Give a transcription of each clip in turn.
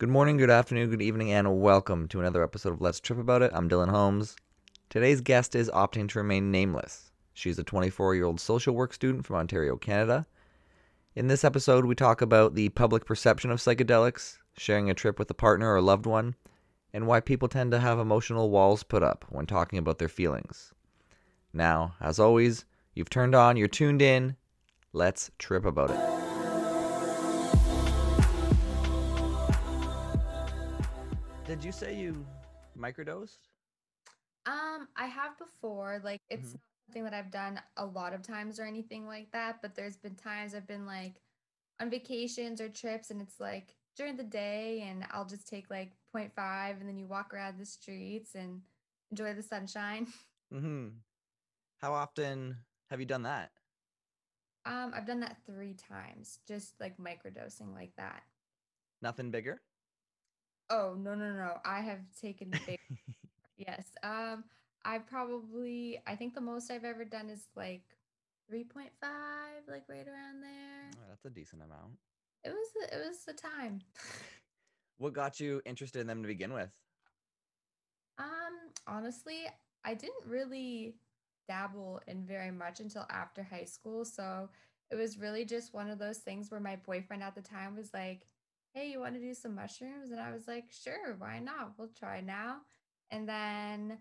Good morning, good afternoon, good evening, and welcome to another episode of Let's Trip About It. I'm Dylan Holmes. Today's guest is opting to remain nameless. She's a 24 year old social work student from Ontario, Canada. In this episode, we talk about the public perception of psychedelics, sharing a trip with a partner or loved one, and why people tend to have emotional walls put up when talking about their feelings. Now, as always, you've turned on, you're tuned in. Let's trip about it. Did you say you microdosed? Um, I have before. Like, it's Mhm. not something that I've done a lot of times or anything like that, but there's been times I've been like on vacations or trips, and it's like during the day, and I'll just take like point 0.5, and then you walk around the streets and enjoy the sunshine. Mm-hmm. How often have you done that? Um, I've done that three times, just like microdosing like that. Nothing bigger? Oh, no, no, no. I have taken the big, yes. Um, I probably, I think the most I've ever done is like 3.5, like right around there. Oh, that's a decent amount. It was it was the time. What got you interested in them to begin with? Um, honestly, I didn't really dabble in very much until after high school, so it was really just one of those things where my boyfriend at the time was like, "Hey, you want to do some mushrooms?" And I was like, "Sure, why not? We'll try now." And then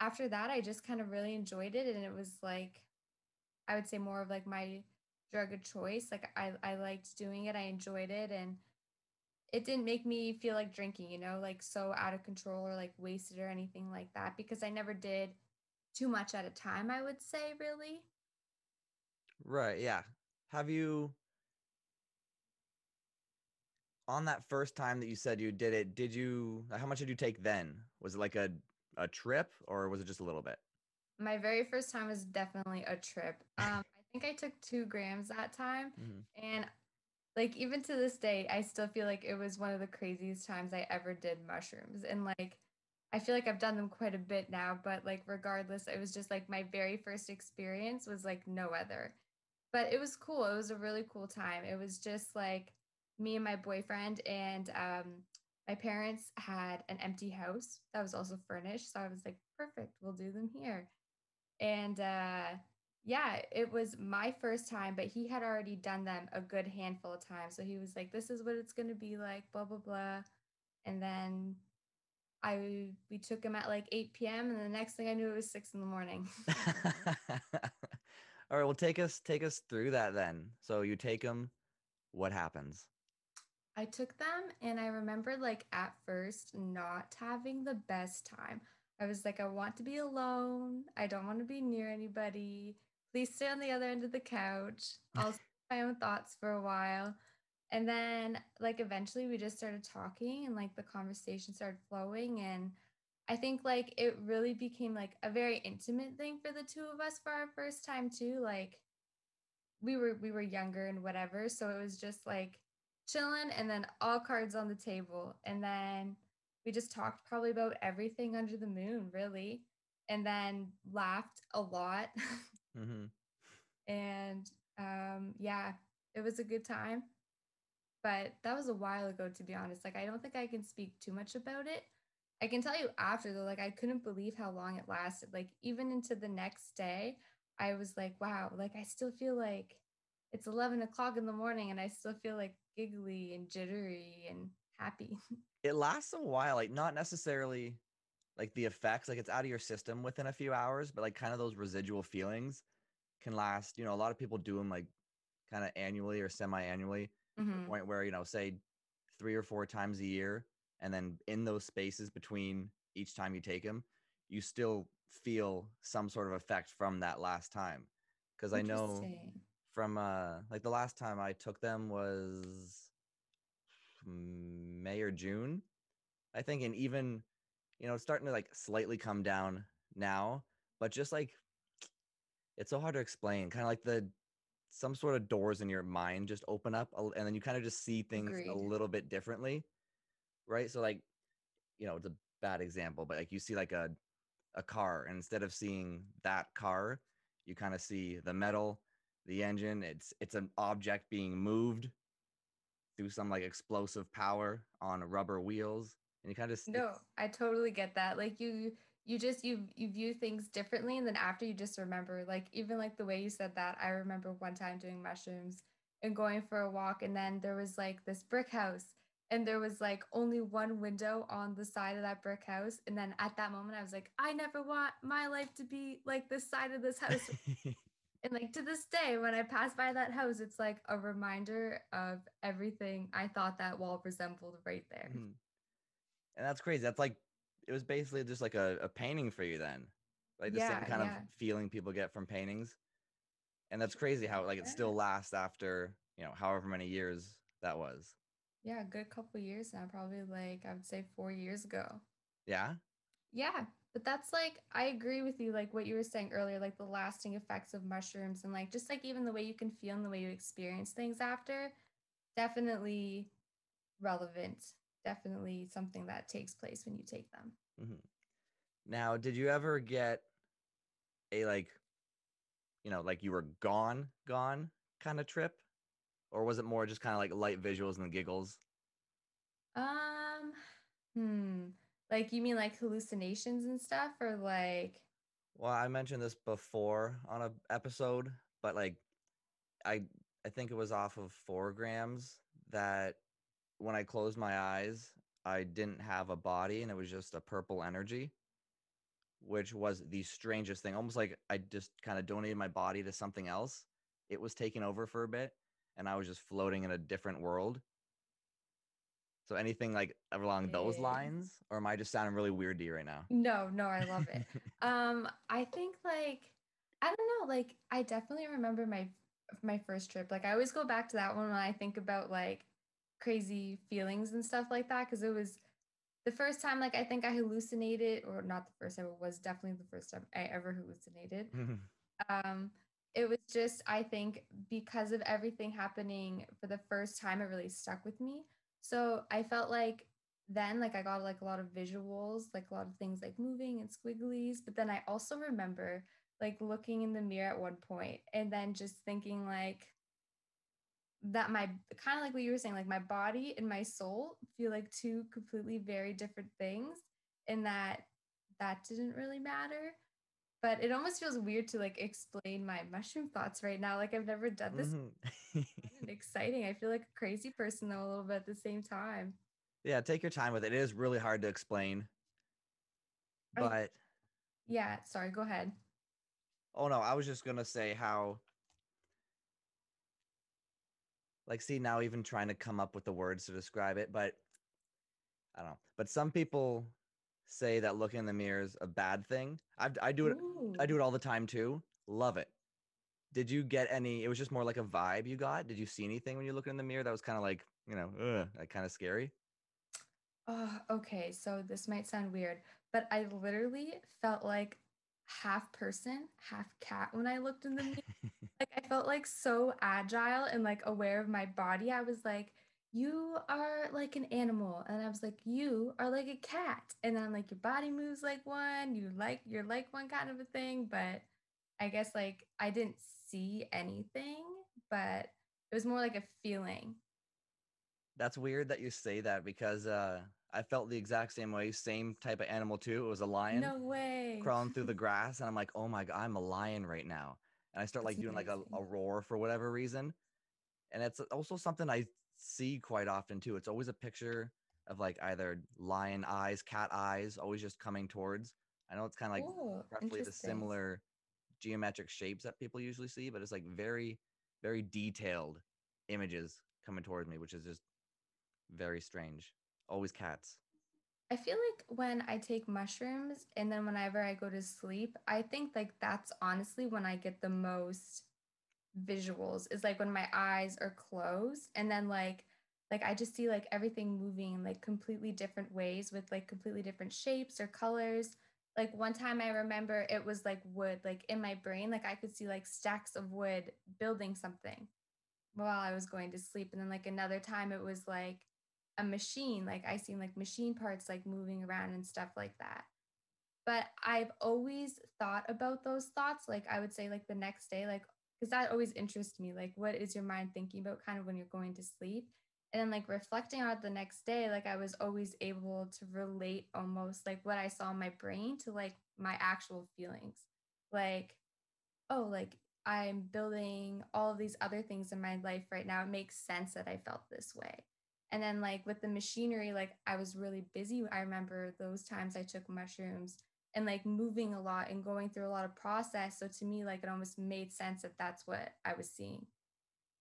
after that, I just kind of really enjoyed it, and it was like I would say more of like my drug of choice. Like I I liked doing it, I enjoyed it, and it didn't make me feel like drinking, you know, like so out of control or like wasted or anything like that because I never did too much at a time, I would say, really. Right, yeah. Have you, on that first time that you said you did it, did you, how much did you take then? Was it like a, a trip or was it just a little bit? My very first time was definitely a trip. Um, I think I took two grams that time. Mhm. And like even to this day, I still feel like it was one of the craziest times I ever did mushrooms. And like I feel like I've done them quite a bit now, but like regardless, it was just like my very first experience was like no other. But it was cool. It was a really cool time. It was just like me and my boyfriend and um my parents had an empty house that was also furnished. So I was like, perfect, we'll do them here. And uh yeah, it was my first time, but he had already done them a good handful of times. So he was like, this is what it's going to be like, blah blah blah. And then I we took him at like 8 p.m. and the next thing I knew it was 6 in the morning. All right, well take us take us through that then. So you take him, what happens? I took them and I remember like at first not having the best time. I was like, I want to be alone. I don't want to be near anybody. Please stay on the other end of the couch. I'll my own thoughts for a while. And then like eventually we just started talking and like the conversation started flowing and I think like it really became like a very intimate thing for the two of us for our first time too. Like we were we were younger and whatever so it was just like chilling and then all cards on the table and then we just talked probably about everything under the moon really and then laughed a lot. Hmm and um yeah it was a good time but that was a while ago to be honest. Like i don't think i can speak too much about it. I can tell you after though like i couldn't believe how long it lasted. Like even into the next day i was like wow like i still feel like it's 11 o'clock in the morning and i still feel like giggly and jittery and happy It lasts a while, like not necessarily like the effects, like it's out of your system within a few hours, but like kind of those residual feelings can last. You know, a lot of people do them like kind of annually or semi-annually, to the hmm point where, you know, say three or four times a year, and then in those spaces between each time you take them, you still feel some sort of effect from that last time. Because I know from uh like the last time I took them was May or June, I think, and even you know, starting to like slightly come down now, but just like it's so hard to explain. Kind of like the some sort of doors in your mind just open up, and then you kind of just see things a little bit differently, right? So like, you know, it's a bad example, but like you see like a a car, and instead of seeing that car, you kind of see the metal, the engine. It's it's an object being moved through some like explosive power on rubber wheels, and you kind of No, I totally get that. Like you you just you you view things differently and then after you just remember like even like the way you said that, I remember one time doing mushrooms and going for a walk and then there was like this brick house and there was like only one window on the side of that brick house and then at that moment I was like I never want my life to be like this side of this house and like to this day when i pass by that house it's like a reminder of everything i thought that wall resembled right there Mhm. And that's crazy. That's like it was basically just like a, a painting for you then. Like the Yeah, same kind yeah. of feeling people get from paintings. And that's crazy how like it still lasts after, you know, however many years that was. yeah a good couple years now probably like i would say four years ago Yeah. yeah but that's like i agree with you like what you were saying earlier like the lasting effects of mushrooms and like just like even the way you can feel and the way you experience things after definitely relevant definitely something that takes place when you take them Mm-hmm. Now, did you ever get a like, you know, like you were gone, gone kind of trip? Or was it more just kind of like light visuals and giggles? Um, hmm. Like you mean like hallucinations and stuff or like Well, I mentioned this before on a episode, but like I I think it was off of four grams that when I closed my eyes, I didn't have a body and it was just a purple energy, which was the strangest thing. Almost like I just kind of donated my body to something else. It was taking over for a bit and I was just floating in a different world. So anything like along those lines, or am I just sounding really weird to you right now? no, no, I love it. Um, I think like I don't know, like I definitely remember my my first trip. Like I always go back to that one when I think about like crazy feelings and stuff like that because it was the first time like I think I hallucinated or not the first time, it was definitely the first time I ever hallucinated. um it was just i think because of everything happening for the first time it really stuck with me so i felt like then like i got like a lot of visuals like a lot of things like moving and squigglies but then i also remember like looking in the mirror at one point and then just thinking like that my kind of like what you were saying like my body and my soul feel like two completely very different things and that that didn't really matter but it almost feels weird to like explain my mushroom thoughts right now like i've never done this Mhm. exciting i feel like a crazy person though a little bit at the same time yeah, take your time with it. It is really hard to explain. I- But yeah sorry go ahead oh no, I was just gonna say how like see now even trying to come up with the words to describe it, but I don't know. But some people say that looking in the mirror is a bad thing. I I do it I do it all the time too. Love it. Did you get any? It was just more like a vibe you got. Did you see anything when you look in the mirror that was kind of like you know, ugh, like kind of scary? Oh, okay. So this might sound weird, but I literally felt like half person, half cat when I looked in the mirror. Like I felt like so agile and like aware of my body. I was like, you are like an animal. And I was like, you are like a cat. And then I'm like, your body moves like one, you like you're like one kind of a thing. But I guess like I didn't see anything, but it was more like a feeling. That's weird that you say that because uh, I felt the exact same way. Same type of animal too. It was a lion No way. crawling through the grass, and I'm like, oh my god, I'm a lion right now. And I start That's like doing like a, a roar for whatever reason. And it's also something I see quite often too. It's always a picture of like either lion eyes, cat eyes, always just coming towards. I know it's kind of like Oh, roughly the similar geometric shapes that people usually see, but it's like very, very detailed images coming towards me, which is just very strange. Always cats. I feel like when I take mushrooms and then whenever I go to sleep, I think like that's honestly when I get the most visuals is like when my eyes are closed and then like like I just see like everything moving in like completely different ways with like completely different shapes or colors. Like one time I remember it was like wood, like in my brain, like I could see like stacks of wood building something while I was going to sleep. And then like another time it was like a machine, like I seen like machine parts like moving around and stuff like that. But I've always thought about those thoughts. Like I would say like the next day, like because that always interests me. Like what is your mind thinking about kind of when you're going to sleep? And then like reflecting on it the next day, like I was always able to relate almost like what I saw in my brain to like my actual feelings. Like, oh, like I'm building all of these other things in my life right now. It makes sense that I felt this way. And then like with the machinery, like I was really busy. I remember those times I took mushrooms and like moving a lot and going through a lot of process. So to me, like it almost made sense that that's what I was seeing.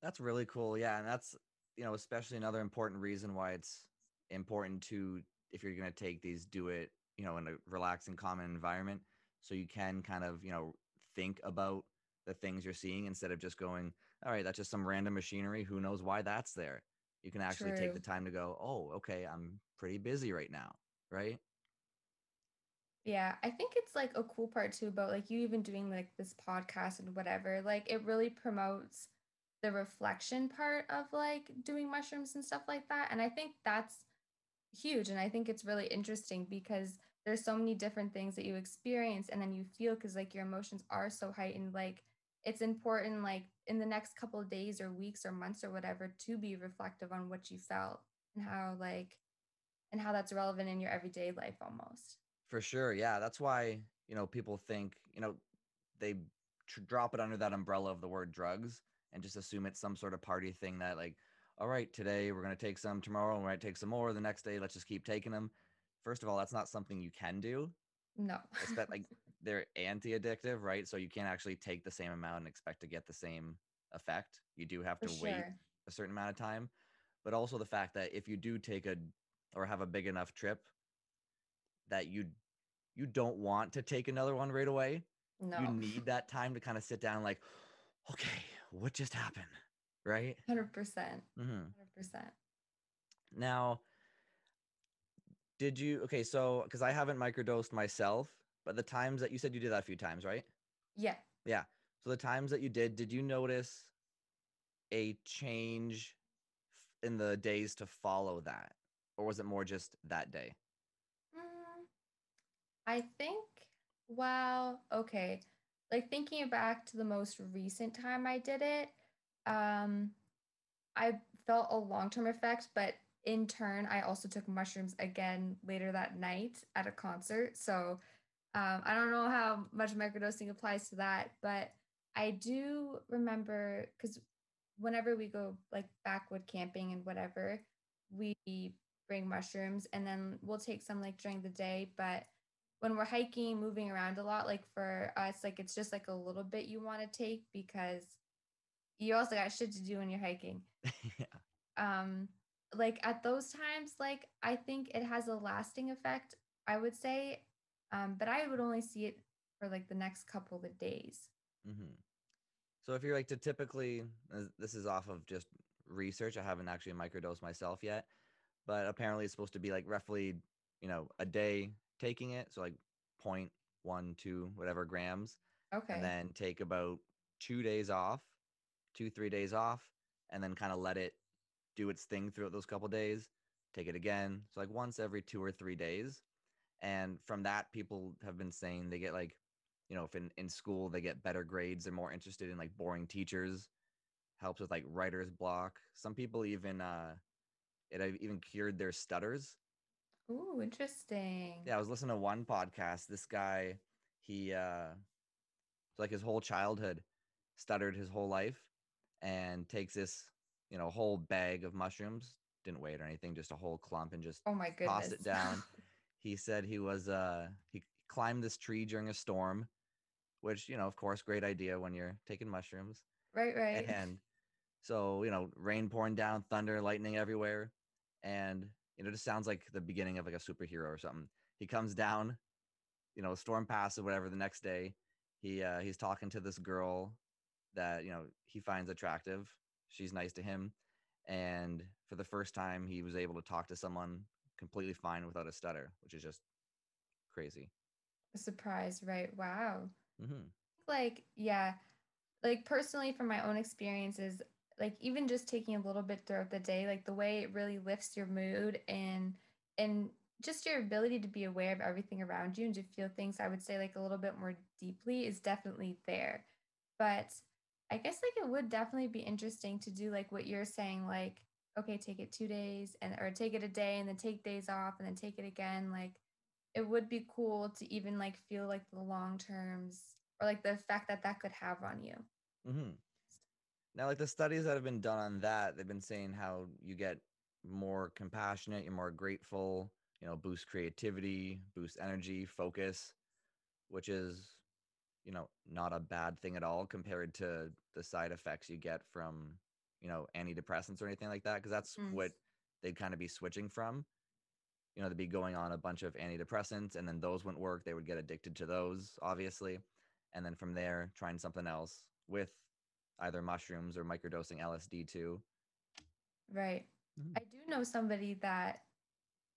That's really cool. Yeah. And that's, you know, especially another important reason why it's important to, if you're going to take these, do it, you know, in a relaxed and common environment. So you can kind of, you know, think about the things you're seeing instead of just going, all right, that's just some random machinery. Who knows why that's there? You can actually True. take the time to go, oh, okay, I'm pretty busy right now. Right. Yeah, I think it's like a cool part too about like you even doing like this podcast and whatever. Like it really promotes the reflection part of like doing mushrooms and stuff like that. And I think that's huge. And I think it's really interesting because there's so many different things that you experience and then you feel because like your emotions are so heightened. Like it's important, like in the next couple of days or weeks or months or whatever, to be reflective on what you felt and how like and how that's relevant in your everyday life almost. For sure. Yeah. That's why, you know, people think, you know, they tr- drop it under that umbrella of the word drugs and just assume it's some sort of party thing that like all right today we're going to take some tomorrow we might take some more the next day let's just keep taking them first of all that's not something you can do. No. It's that like they're anti-addictive right? So you can't actually take the same amount and expect to get the same effect. You do have to wait a certain amount of time. But also the fact that if you do take a or have a big enough trip that you you don't want to take another one right away no. you need that time to kind of sit down like okay, what just happened? Right? 100%. percent mm-hmm. 100%. Now, did you, okay, so because I haven't microdosed myself, but the times that you said you did that a few times, right? Yeah. Yeah. So the times that you did, did you notice a change in the days to follow that? Or was it more just that day? I think, well, okay like thinking back to the most recent time I did it, um, I felt a long term effect, but in turn, I also took mushrooms again later that night at a concert. So um, I don't know how much microdosing applies to that, but I do remember because whenever we go like backwood camping and whatever, we bring mushrooms and then we'll take some like during the day. But when we're hiking, moving around a lot, like for us, like it's just like a little bit you want to take because you also got shit to do when you're hiking. yeah. Um, like at those times, like I think it has a lasting effect, I would say. Um, but I would only see it for like the next couple of days. Mm-hmm. So if you're like to typically, this is off of just research. I haven't actually microdosed myself yet, but apparently it's supposed to be like roughly, you know, a day taking it. So like 0.12, whatever grams. Okay. And then take about two days off, two, three days off, and then kind of let it do its thing throughout those couple days. Take it again. So like once every two or three days. And from that, people have been saying they get like, you know, if in, in school they get better grades, they're more interested in like boring teachers, helps with like writer's block. Some people even uh it even cured their stutters Ooh, interesting. Yeah, I was listening to one podcast. This guy, he uh like his whole childhood stuttered his whole life and takes this, you know, whole bag of mushrooms, didn't weigh it or anything, just a whole clump and just oh my goodness. tossed it down. he said he was uh he climbed this tree during a storm, which, you know, of course, great idea when you're taking mushrooms. Right, right. And so, you know, rain pouring down, thunder, lightning everywhere. And you know, it just sounds like the beginning of like a superhero or something. He comes down, you know, storm passes, whatever. The next day, he uh, he's talking to this girl that you know he finds attractive. She's nice to him, and for the first time, he was able to talk to someone completely fine without a stutter, which is just crazy. A surprise, right? Wow. Mm-hmm. Like, yeah, like personally, from my own experiences, like even just taking a little bit throughout the day like the way it really lifts your mood and and just your ability to be aware of everything around you and to feel things i would say like a little bit more deeply is definitely there but i guess like it would definitely be interesting to do like what you're saying like okay, take it two days and or take it a day and then take days off and then take it again. Like it would be cool to even like feel like the long terms or like the effect that that could have on you. hmm Now, like the studies that have been done on that, they've been saying how you get more compassionate, you're more grateful, you know, boost creativity, boost energy, focus, which is, you know, not a bad thing at all compared to the side effects you get from, you know, antidepressants or anything like that. Cause that's Mm. what they'd kind of be switching from. You know, they'd be going on a bunch of antidepressants and then those wouldn't work. They would get addicted to those, obviously. And then from there, trying something else with either mushrooms or microdosing LSD too. Right. Mhm. I do know somebody that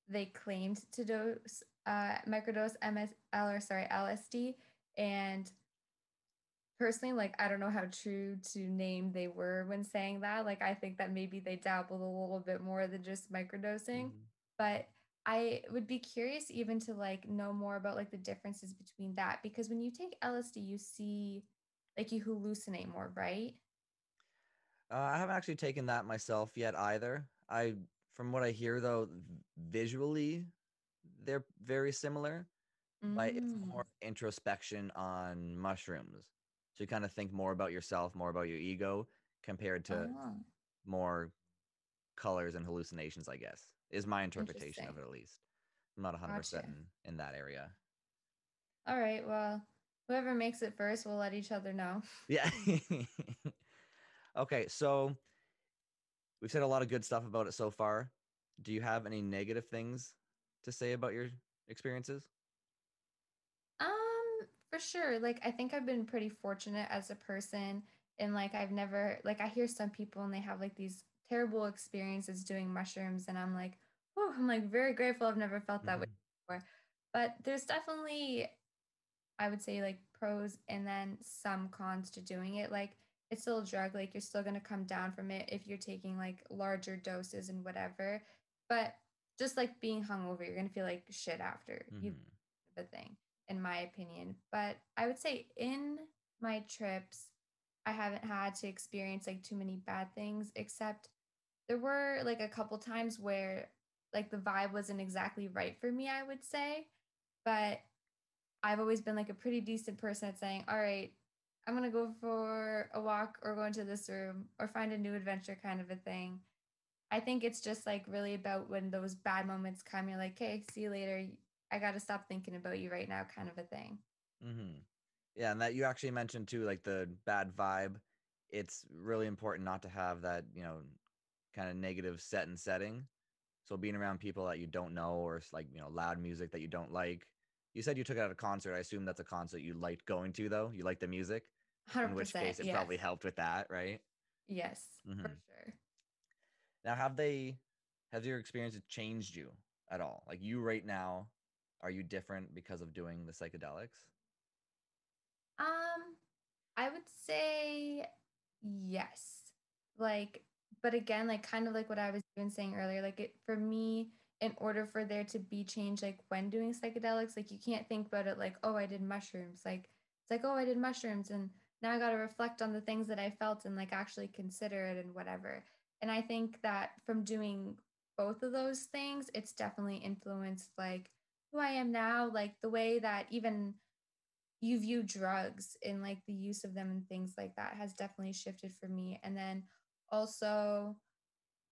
they claimed to dose uh microdose MSL or sorry LSD and personally like I don't know how true to name they were when saying that like I think that maybe they dabbled a little bit more than just microdosing Mhm. but I would be curious even to like know more about like the differences between that because when you take LSD you see like you hallucinate more right Uh, I haven't actually taken that myself yet either. I, from what I hear though, visually they're very similar, but it's more mm. introspection on mushrooms. So you kind of think more about yourself, more about your ego, compared to oh more colors and hallucinations. I guess is my interpretation of it at least. I'm not 100% gotcha in, in that area. All right. Well, whoever makes it first will let each other know. Yeah. okay, so we've said a lot of good stuff about it so far. Do you have any negative things to say about your experiences? Um, for sure. Like I think I've been pretty fortunate as a person and like I've never like I hear some people and they have like these terrible experiences doing mushrooms and I'm like, oh, I'm like very grateful I've never felt that way hmm before. But there's definitely I would say like pros and then some cons to doing it. Like it's still a drug, like you're still gonna come down from it if you're taking like larger doses and whatever. But just like being hungover, you're gonna feel like shit after you hmm the thing, in my opinion. But I would say in my trips, I haven't had to experience like too many bad things, except there were like a couple times where like the vibe wasn't exactly right for me, I would say. But I've always been like a pretty decent person at saying, all right, I'm gonna go for a walk or go into this room or find a new adventure kind of a thing. I think it's just like really about when those bad moments come, you're like, hey, see you later. I gotta stop thinking about you right now, kind of a thing. hmm Yeah, and that you actually mentioned too, like the bad vibe. It's really important not to have that, you know, kind of negative set and setting. So being around people that you don't know or like, you know, loud music that you don't like. You said you took it at a concert. I assume that's a concert you liked going to though. You like the music, in which 100%. case it Yes. probably helped with that, right? Yes, for hmm sure. Now, have they, has your experience changed you at all? Like you right now, are you different because of doing the psychedelics? Um, I would say yes. Like, but again, like kind of like what I was even saying earlier, like it for me, in order for there to be change, like when doing psychedelics, like you can't think about it like, oh, I did mushrooms. Like it's like, oh, I did mushrooms, and now I got to reflect on the things that I felt and like actually consider it and whatever. And I think that from doing both of those things, it's definitely influenced like who I am now, like the way that even you view drugs and like the use of them and things like that has definitely shifted for me. And then also,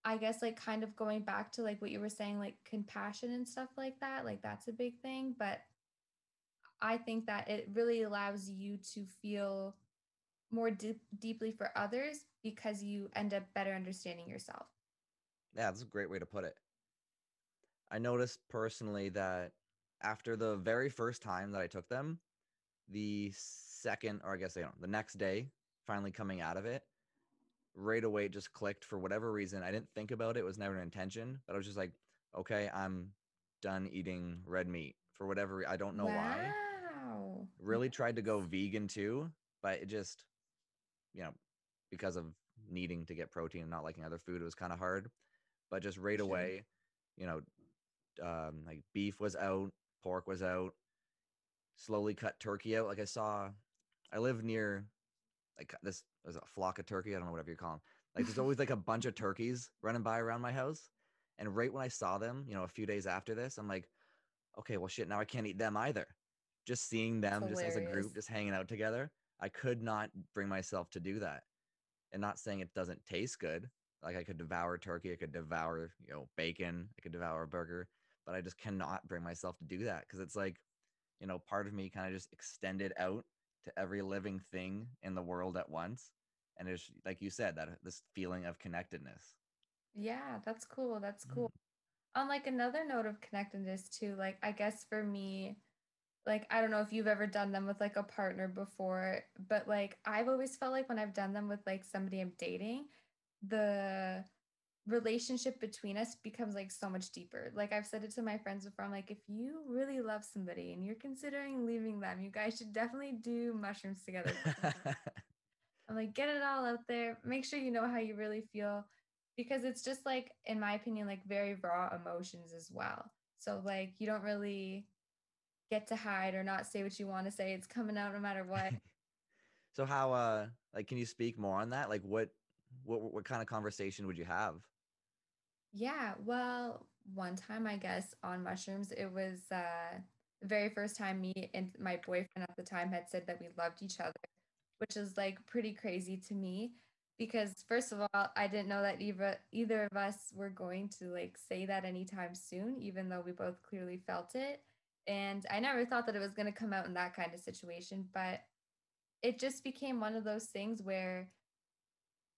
I guess like kind of going back to like what you were saying, like compassion and stuff like that, like that's a big thing. But I think that it really allows you to feel more deep, deeply for others because you end up better understanding yourself. Yeah, that's a great way to put it. I noticed personally that after the very first time that I took them, the second, or I guess, the next day, finally coming out of it, right away it just clicked for whatever reason. I didn't think about it. It was never an intention, but I was just like, okay, I'm done eating red meat for whatever. re- I don't know why. Really tried to go vegan too, but it just, you know, because of needing to get protein and not liking other food, it was kind of hard. But just right away, you know, um, like beef was out, pork was out, slowly cut turkey out. Like I saw, I live near like this was a flock of turkey. I don't know whatever you call them. Like there's always like a bunch of turkeys running by around my house. And right when I saw them, you know, a few days after this, I'm like, okay, well shit, now I can't eat them either. Just seeing them That's just as a group, just hanging out together, I could not bring myself to do that. And not saying it doesn't taste good. Like I could devour turkey, I could devour, you know, bacon, I could devour a burger, but I just cannot bring myself to do that because it's like, you know, part of me kind of just extended out to every living thing in the world at once. And it's like you said, that this feeling of connectedness. Yeah, that's cool. That's Mm. cool. On like another note of connectedness too, like I guess for me, like I don't know if you've ever done them with like a partner before, but like I've always felt like when I've done them with like somebody I'm dating, the relationship between us becomes like so much deeper. Like I've said it to my friends before, I'm like, if you really love somebody and you're considering leaving them, you guys should definitely do mushrooms together. I'm like, get it all out there. Make sure you know how you really feel because it's just like, in my opinion, like very raw emotions as well. So, like, you don't really get to hide or not say what you want to say. It's coming out no matter what. so how uh like can you speak more on that? Like what what what kind of conversation would you have? Yeah, well, one time I guess on mushrooms, it was uh the very first time me and my boyfriend at the time had said that we loved each other, which is like pretty crazy to me because first of all, I didn't know that either either of us were going to like say that anytime soon, even though we both clearly felt it. And I never thought that it was going to come out in that kind of situation, but it just became one of those things where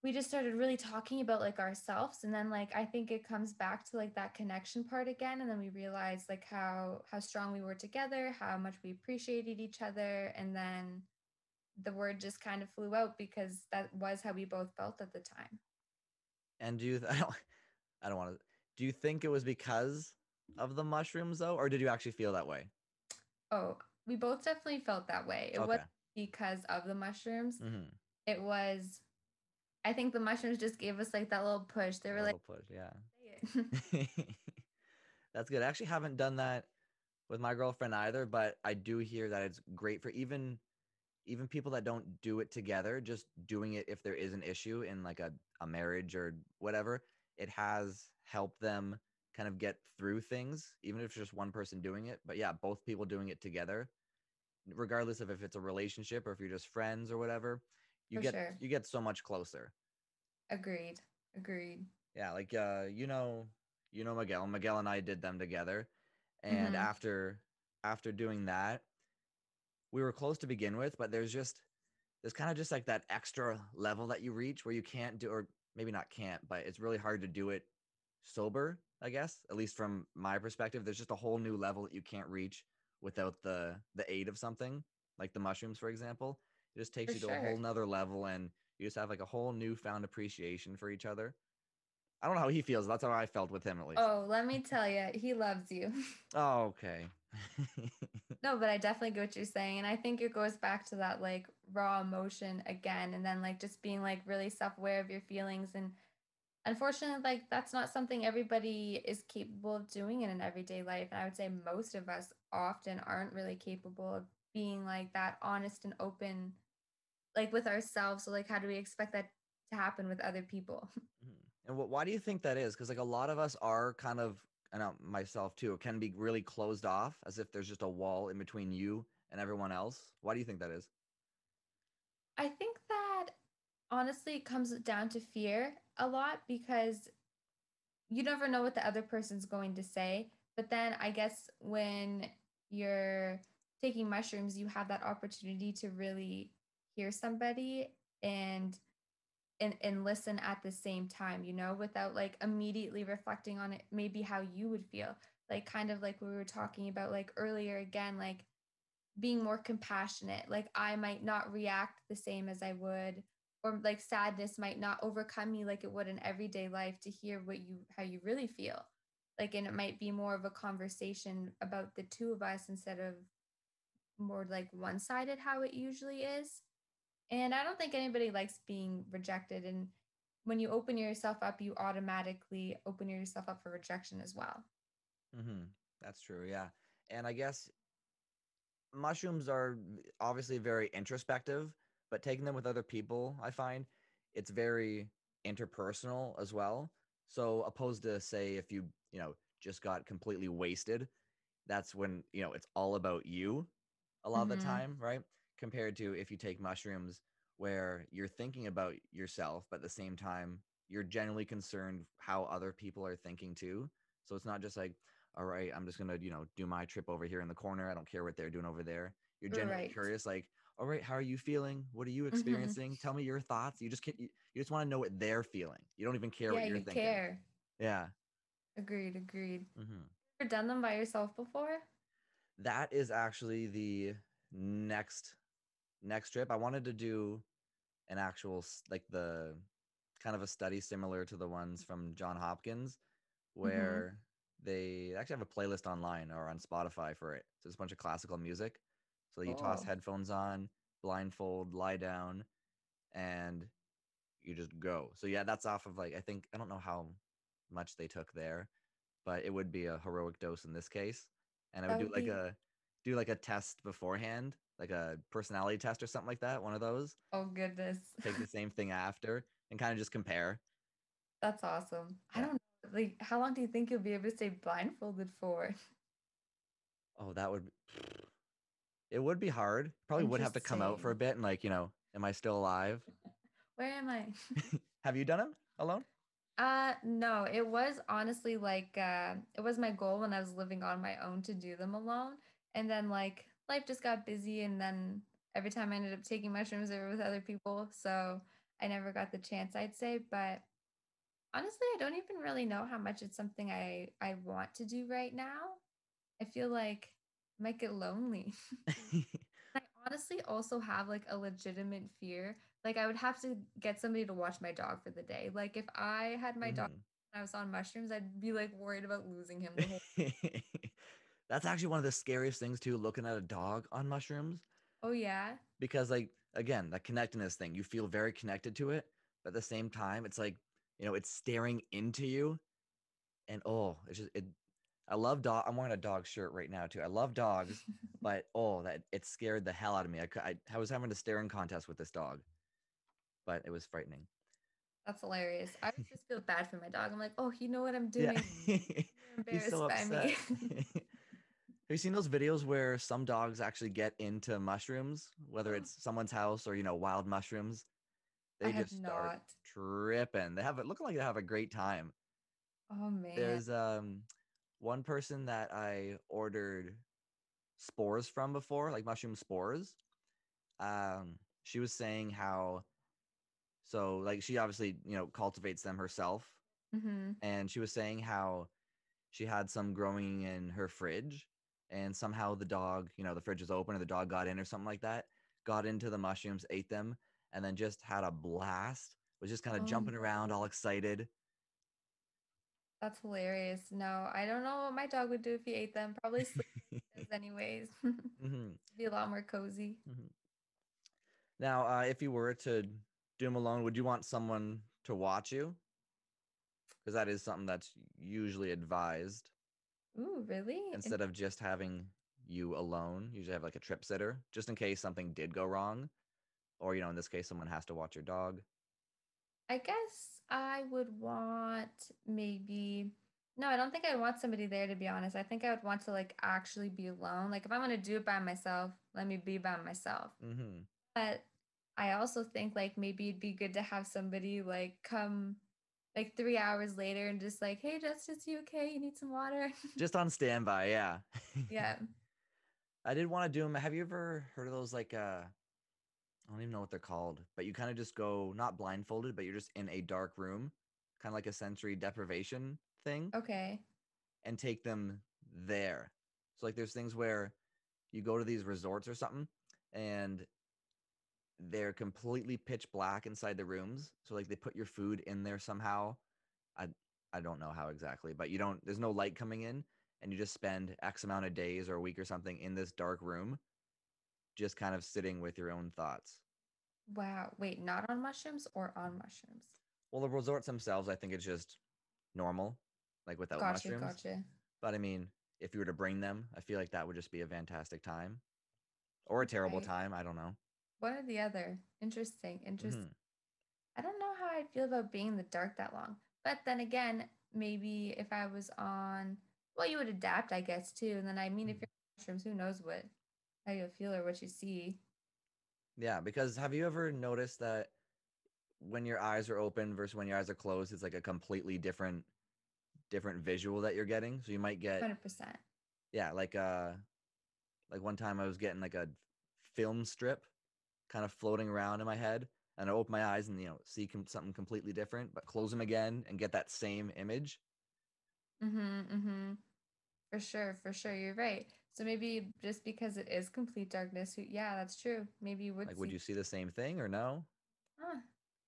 we just started really talking about like ourselves and then like i think it comes back to like that connection part again and then we realized like how how strong we were together how much we appreciated each other and then the word just kind of flew out because that was how we both felt at the time And do you I don't I don't want to do you think it was because of the mushrooms though or did you actually feel that way? oh we both definitely felt that way it Okay. wasn't because of the mushrooms Mhm. it was i think the mushrooms just gave us like that little push they were like push, yeah. That's good. I actually haven't done that with my girlfriend either, but I do hear that it's great for even even people that don't do it together, just doing it if there is an issue in like a, a marriage or whatever, it has helped them kind of get through things, even if it's just one person doing it. But yeah, both people doing it together, regardless of if it's a relationship or if you're just friends or whatever, you For get sure. you get so much closer. agreed agreed Yeah, like uh, you know, you know Miguel. Miguel and I did them together, and Mhm. after after doing that, we were close to begin with, but there's just there's kind of just like that extra level that you reach where you can't do, or maybe not can't, but it's really hard to do it sober. I guess, at least from my perspective, there's just a whole new level that you can't reach without the the aid of something like the mushrooms, for example. It just takes For you to a whole nother level, and you just have like a whole newfound appreciation for each other. I don't know how he feels. That's how I felt with him at least. Oh, let me tell you, he loves you. Oh, okay. no, but I definitely get what you're saying. And I think it goes back to that like raw emotion again. And then like just being like really self aware of your feelings. And unfortunately, like that's not something everybody is capable of doing in an everyday life. And I would say most of us often aren't really capable of being like that honest and open, like with ourselves. So, like, how do we expect that to happen with other people? Mhm. and what, why do you think that is? Because like a lot of us are kind of, and myself too, can be really closed off, as if there's just a wall in between you and everyone else. Why do you think that is? I think that honestly it comes down to fear a lot because you never know what the other person's going to say. But then I guess when you're taking mushrooms, you have that opportunity to really hear somebody and and and listen at the same time, you know, without like immediately reflecting on it, maybe how you would feel. Like kind of like we were talking about like earlier again, like being more compassionate. Like I might not react the same as I would, or like sadness might not overcome me like it would in everyday life to hear what you how you really feel. Like and it might be more of a conversation about the two of us instead of more like one-sided how it usually is. And I don't think anybody likes being rejected. And when you open yourself up, you automatically open yourself up for rejection as well. hmm That's true. Yeah. And I guess mushrooms are obviously very introspective, but taking them with other people, I find it's very interpersonal as well. So opposed to say if you, you know, just got completely wasted, that's when, you know, it's all about you a lot of the Mhm. time, right? Compared to if you take mushrooms where you're thinking about yourself, but at the same time, you're generally concerned how other people are thinking too. So it's not just like, all right, I'm just gonna, you know, do my trip over here in the corner. I don't care what they're doing over there. You're generally Right. curious, like, all right, how are you feeling? What are you Mhm. experiencing? Tell me your thoughts. You just can't, you, you just want to know what they're feeling. You don't even care Yeah, what you're you thinking. care. Yeah. Agreed, agreed. Mm-hmm. Ever done them by yourself before? That is actually the next next trip. I wanted to do an actual like the kind of a study similar to the ones from John Hopkins Mhm. where they actually have a playlist online or on Spotify for it. So it's a bunch of classical music. So you toss headphones on, blindfold, lie down, and you just go. So yeah, that's off of like I think I don't know how much they took there, but it would be a heroic dose in this case. And I would That do like be a do like a test beforehand, like a personality test or something like that, one of those. oh goodness. Take the same thing after and kind of just compare. That's awesome. I don't know. Like, how long do you think you'll be able to stay blindfolded for? Oh, that would it would be hard. Probably would have to come out for a bit and like, you know, am I still alive? Where am I? have you done them alone? Uh, no, it was honestly like uh it was my goal when I was living on my own to do them alone. And then like life just got busy and then every time I ended up taking mushrooms they were with other people. So I never got the chance, I'd say. But honestly, I don't even really know how much it's something I I want to do right now. I feel like I might get lonely. I honestly also have like a legitimate fear. Like I would have to get somebody to watch my dog for the day. Like if I had my dog Mhm. and I was on mushrooms, I'd be like worried about losing him whole That's actually one of the scariest things too, looking at a dog on mushrooms. Oh yeah. Because like again, that connectedness thing, you feel very connected to it, but at the same time, it's like, you know, it's staring into you. And oh, it's just it I love dog. I'm wearing a dog shirt right now too. I love dogs, but oh, that it scared the hell out of me. I, I, I was having a staring contest with this dog, but it was frightening. That's hilarious. I just feel bad for my dog. I'm like, oh, you know what I'm Yeah, doing. You're he's so embarrassed by me. Have you seen those videos where some dogs actually get into mushrooms, whether it's someone's house or you know wild mushrooms? I They have just start not. tripping. They have it look like they have a great time. Oh man. There's um one person that I ordered spores from before, like mushroom spores. Um, she was saying how so like she obviously you know cultivates them herself, hmm and she was saying how she had some growing in her fridge, and somehow the dog, you know, the fridge was open or the dog got in or something like that, got into the mushrooms, ate them, and then just had a blast. Was just kind of Oh jumping around, all excited. That's hilarious. No, I don't know what my dog would do if he ate them. Probably sleep like he does anyways. hmm Be a lot more cozy. hmm Now, uh, if you were to do them alone, would you want someone to watch you? Because that is something that's usually advised Ooh, really? Instead of just having you alone. Usually have like a trip sitter just in case something did go wrong, or you know, in this case, someone has to watch your dog. I guess I would want maybe no, I don't think I'd want somebody there to be honest. I think I would want to like actually be alone. Like if I'm gonna do it by myself, let me be by myself. hmm But I also think like maybe it'd be good to have somebody like come like three hours later and just like, hey Justice, you okay? You need some water? Just on standby, yeah. Yeah. I did want to do them. Have you ever heard of those like uh I don't even know what they're called, but you kind of just go not blindfolded, but you're just in a dark room, kind of like a sensory deprivation thing, Okay. and take them there. So like there's things where you go to these resorts or something and they're completely pitch black inside the rooms. So like they put your food in there somehow. I I don't know how exactly, but you don't there's no light coming in and you just spend X amount of days or a week or something in this dark room, just kind of sitting with your own thoughts. Wow. Wait, not on mushrooms or on mushrooms? Well, the resorts themselves, I think it's just normal, like without Gotcha, mushrooms. gotcha. But I mean, if you were to bring them, I feel like that would just be a fantastic time or a terrible Right. time. I don't know. One or the other. Interesting. Interesting. I don't know how I'd feel about being in the dark that long. But then again, maybe if I was on, well, you would adapt, I guess, too. And then I mean, if Mhm. you're mushrooms, who knows what how you'll feel or what you see. Yeah, because have you ever noticed that when your eyes are open versus when your eyes are closed, it's like a completely different different visual that you're getting. So you might get Hundred percent. yeah, like uh like one time I was getting like a film strip kind of floating around in my head and I open my eyes and you know see com- something completely different, but close them again and get that same image. Mm-hmm. Mm-hmm. For sure, for sure. You're right. So maybe just because it is complete darkness, yeah, that's true. Maybe you would Like would you see the same thing or no? Huh,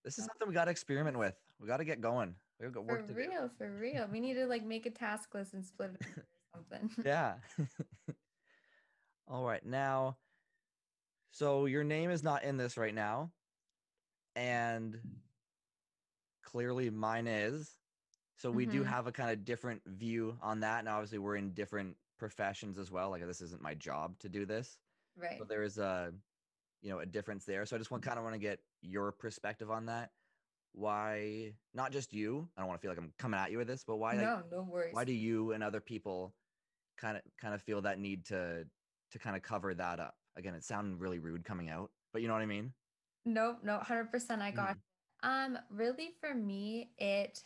This is something we got to experiment with. We got to get going. We've got For work to do. real, for real. We need to like make a task list and split it or something. Yeah. All right. Now, so your name is not in this right now. And clearly mine is. So we do Mhm. have a kind of different view on that. And obviously we're in different professions as well. Like this isn't my job to do this. Right. So there is a you know a difference there. So I just want kind of want to get your perspective on that. Why not just you? I don't want to feel like I'm coming at you with this, but why like, no, no worries. why do you and other people kind of kind of feel that need to to kind of cover that up again it sounded really rude coming out but you know what i mean Nope, no, 100% I got Mhm. Um, really for me, it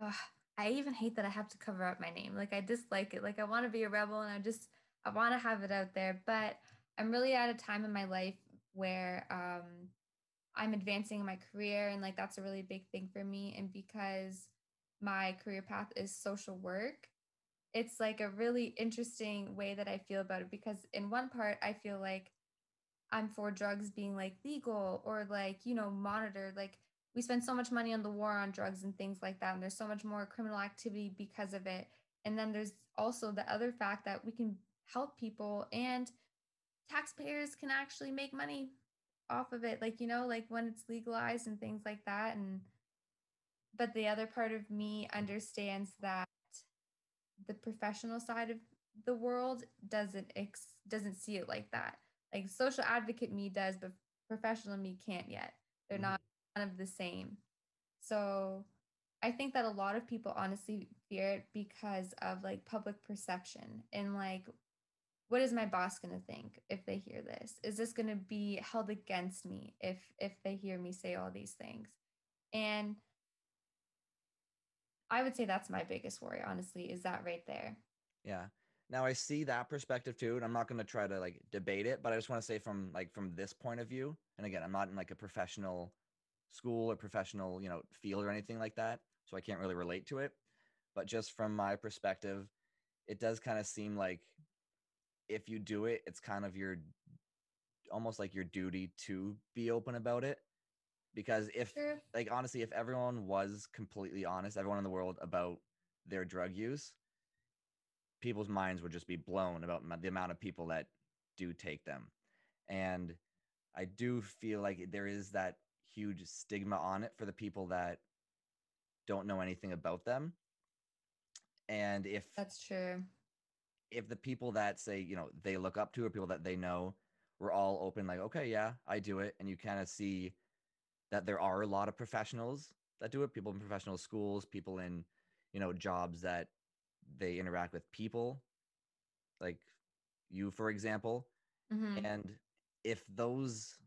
ugh, I even hate that I have to cover up my name. Like I dislike it. Like I want to be a rebel and I just I want to have it out there, but I'm really at a time in my life where um I'm advancing in my career and like that's a really big thing for me and because my career path is social work, it's like a really interesting way that I feel about it because in one part I feel like I'm for drugs being like legal or like, you know, monitored. Like we spend so much money on the war on drugs and things like that. And there's so much more criminal activity because of it. And then there's also the other fact that we can help people and taxpayers can actually make money off of it. Like, you know, like when it's legalized and things like that. And but the other part of me understands that the professional side of the world doesn't ex- doesn't see it like that. Like social advocate me does, but professional me can't yet. They're Mhm. not kind of the same. So I think that a lot of people honestly fear it because of like public perception and like what is my boss going to think if they hear this? Is this going to be held against me if if they hear me say all these things? And I would say that's my biggest worry honestly is that right there. yeah now i see that perspective too and i'm not going to try to like debate it but i just want to say from like from this point of view and again i'm not in like a professional school or professional you know field or anything like that so i can't really relate to it but just from my perspective it does kind of seem like if you do it it's kind of your almost like your duty to be open about it because if like honestly if everyone was completely honest everyone in the world about their drug use people's minds would just be blown about the amount of people that do take them. And i do feel like there is that huge stigma on it for the people that don't know anything about them. And if That's true. if the people that say you know they look up to or people that they know were all open like okay yeah i do it and you kind of see that there are a lot of professionals that do it people in professional schools people in you know jobs that they interact with people like you for example Mhm. and if those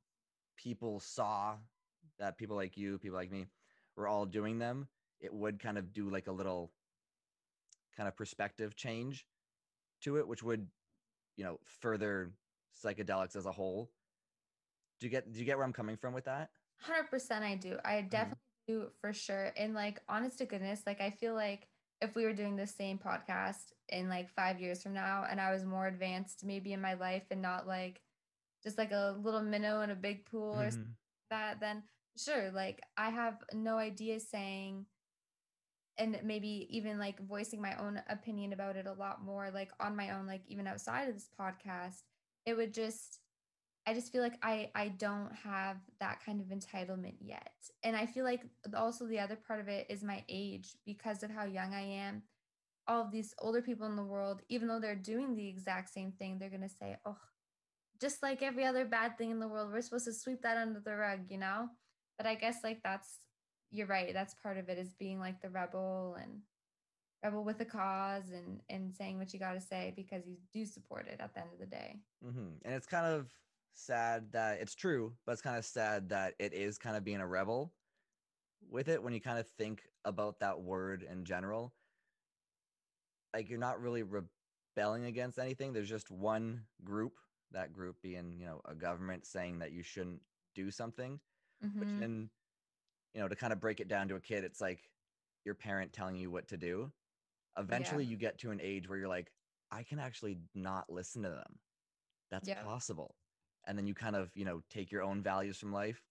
people saw that people like you people like me were all doing them it would kind of do like a little kind of perspective change to it which would you know further psychedelics as a whole do you get do you get where i'm coming from with that 100% I do. I definitely do for sure. And like honest to goodness, like I feel like if we were doing the same podcast in like 5 years from now and I was more advanced maybe in my life and not like just like a little minnow in a big pool or something Mhm. like that then sure, like I have no idea saying and maybe even like voicing my own opinion about it a lot more like on my own like even outside of this podcast it would just i just feel like i i don't have that kind of entitlement yet and i feel like also the other part of it is my age because of how young i am all of these older people in the world even though they're doing the exact same thing they're going to say oh just like every other bad thing in the world we're supposed to sweep that under the rug you know But I guess like that's you're right. That's part of it is being like the rebel and rebel with a cause and and saying what you got to say because you do support it at the end of the day. hmm And it's kind of sad that it's true, but it's kind of sad that it is kind of being a rebel with it when you kind of think about that word in general. Like you're not really rebelling against anything. There's just one group, that group being, you know, a government saying that you shouldn't do something, which hmm then, you know, to kind of break it down to a kid, it's like your parent telling you what to do. Eventually Yeah. you get to an age where you're like, I can actually not listen to them that's Yep. possible and then you kind of you know take your own values from life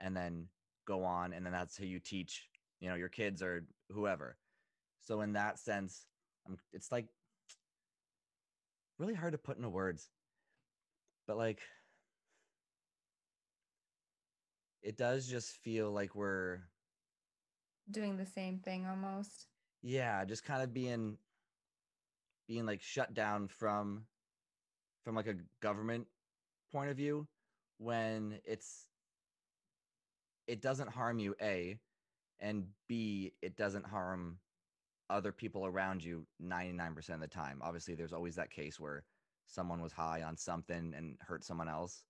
and then go on and then that's how you teach you know your kids or whoever so in that sense um, it's like really hard to put into words but like it does just feel like we're Doing the same thing almost. yeah just kind of being being like shut down from from like a government point of view when it's it doesn't harm you a and b it doesn't harm other people around you 99% of the time. Obviously there's always that case where someone was high on something and hurt someone else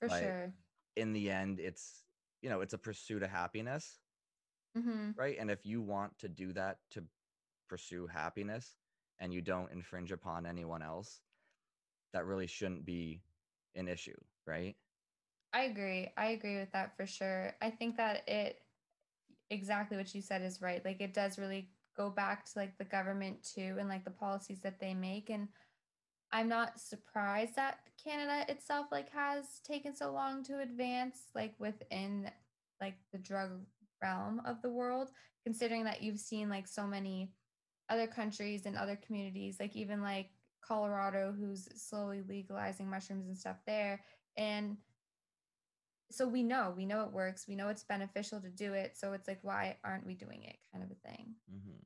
For but sure. in the end it's you know it's a pursuit of happiness hmm right? And if you want to do that to pursue happiness and you don't infringe upon anyone else that really shouldn't be an issue right I agree. I agree with that for sure. I think that it exactly what you said is right. Like it does really go back to like the government too and like the policies that they make and I'm not surprised that Canada itself like has taken so long to advance like within like the drug realm of the world considering that you've seen like so many other countries and other communities like even like Colorado who's slowly legalizing mushrooms and stuff there. And so we know we know it works we know it's beneficial to do it. So it's like why aren't we doing it? Kind of a thing. Hmm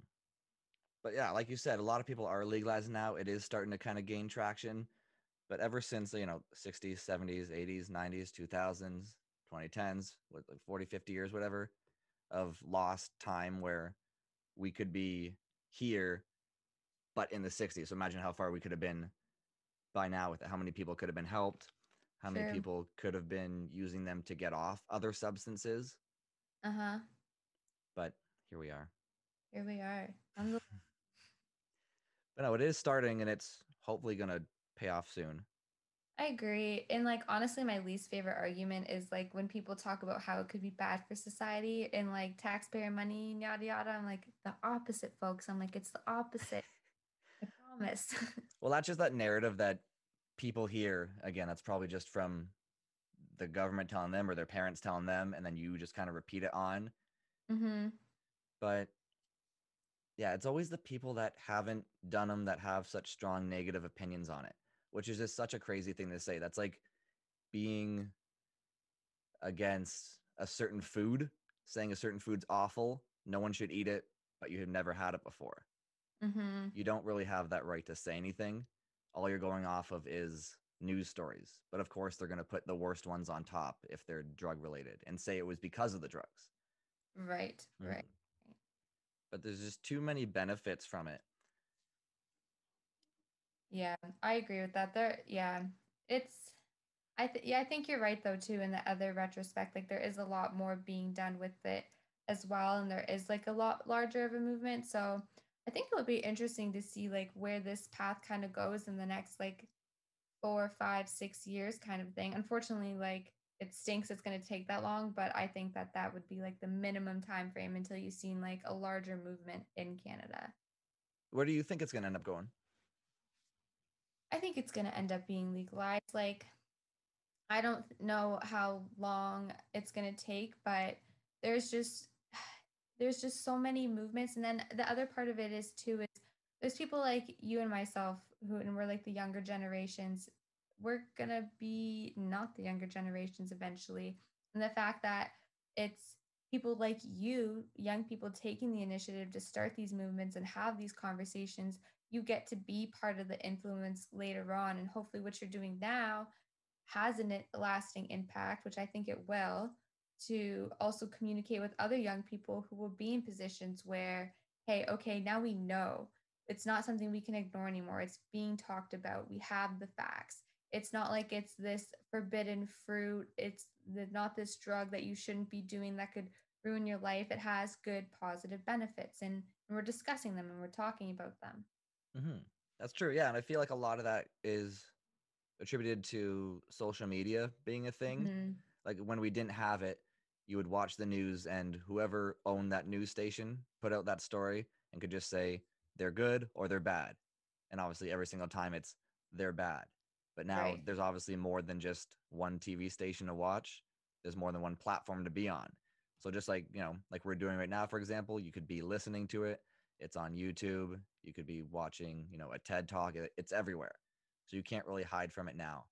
but yeah like you said a lot of people are legalizing now. It is starting to kind of gain traction. But ever since you know 60s 70s 80s 90s 2000s 2010s what like 40 50 years whatever of lost time where we could be here but in the 60s so imagine how far we could have been by now with it how many people could have been helped how many people could have been using them to get off other substances. Uh-huh. But here we are. Here we are. But no it is starting and it's hopefully going to pay off soon. I agree. And like honestly my least favorite argument is like when people talk about how it could be bad for society and like taxpayer money and yada yada i'm like the opposite folks. I'm like it's the opposite promise. Well that's just that narrative that people hear again that's probably just from the government telling them or their parents telling them and then you just kind of repeat it on. Mm-hmm. But yeah it's always the people that haven't done them that have such strong negative opinions on it which is just such a crazy thing to say. That's like being against a certain food saying a certain food's awful no one should eat it but you have never had it before mm-hmm you don't really have that right to say anything all you're going off of is news stories but of course they're going to put the worst ones on top if they're drug related and say it was because of the drugs right Mhm. right but there's just too many benefits from it Yeah, I agree with that. There, yeah, it's, I th yeah, I think you're right though too. In the other retrospect, like there is a lot more being done with it as well, and there is like a lot larger of a movement. So I think it'll be interesting to see like where this path kind of goes in the next like four, five, six years, kind of thing. Unfortunately, like it stinks it's going to take that long, but I think that that would be like the minimum time frame until you've seen like a larger movement in Canada. where do you think it's going to end up going I think it's going to end up being legalized. Like, I don't know how long it's going to take, but there's just there's just so many movements and then the other part of it is too is there's people like you and myself who and we're like the younger generations we're to be not the younger generations eventually. And the fact that it's people like you young people taking the initiative to start these movements and have these conversations you get to be part of the influence later on and hopefully what you're doing now has a lasting impact which i think it will to also communicate with other young people who will be in positions where, hey, okay, now we know it's not something we can ignore anymore. It's being talked about. We have the facts. It's not like it's this forbidden fruit. It's the, not this drug that you shouldn't be doing that could ruin your life. It has good positive benefits, and, and we're discussing them and we're talking about them. hmm That's true. Yeah, and I feel like a lot of that is attributed to social media being a thing. Mhm. Like when we didn't have it, you would watch the news, and whoever owned that news station put out that story and could just say they're good or they're bad. And obviously, every single time it's they're bad. But now Right. there's obviously more than just one TV station to watch. There's more than one platform to be on. So just like, you know, like we're doing right now, for example, you could be listening to it. It's on YouTube. You could be watching, you know, a TED talk. It's everywhere. So you can't really hide from it now.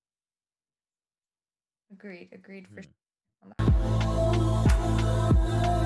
Agreed. Agreed for Mhm. sure. Música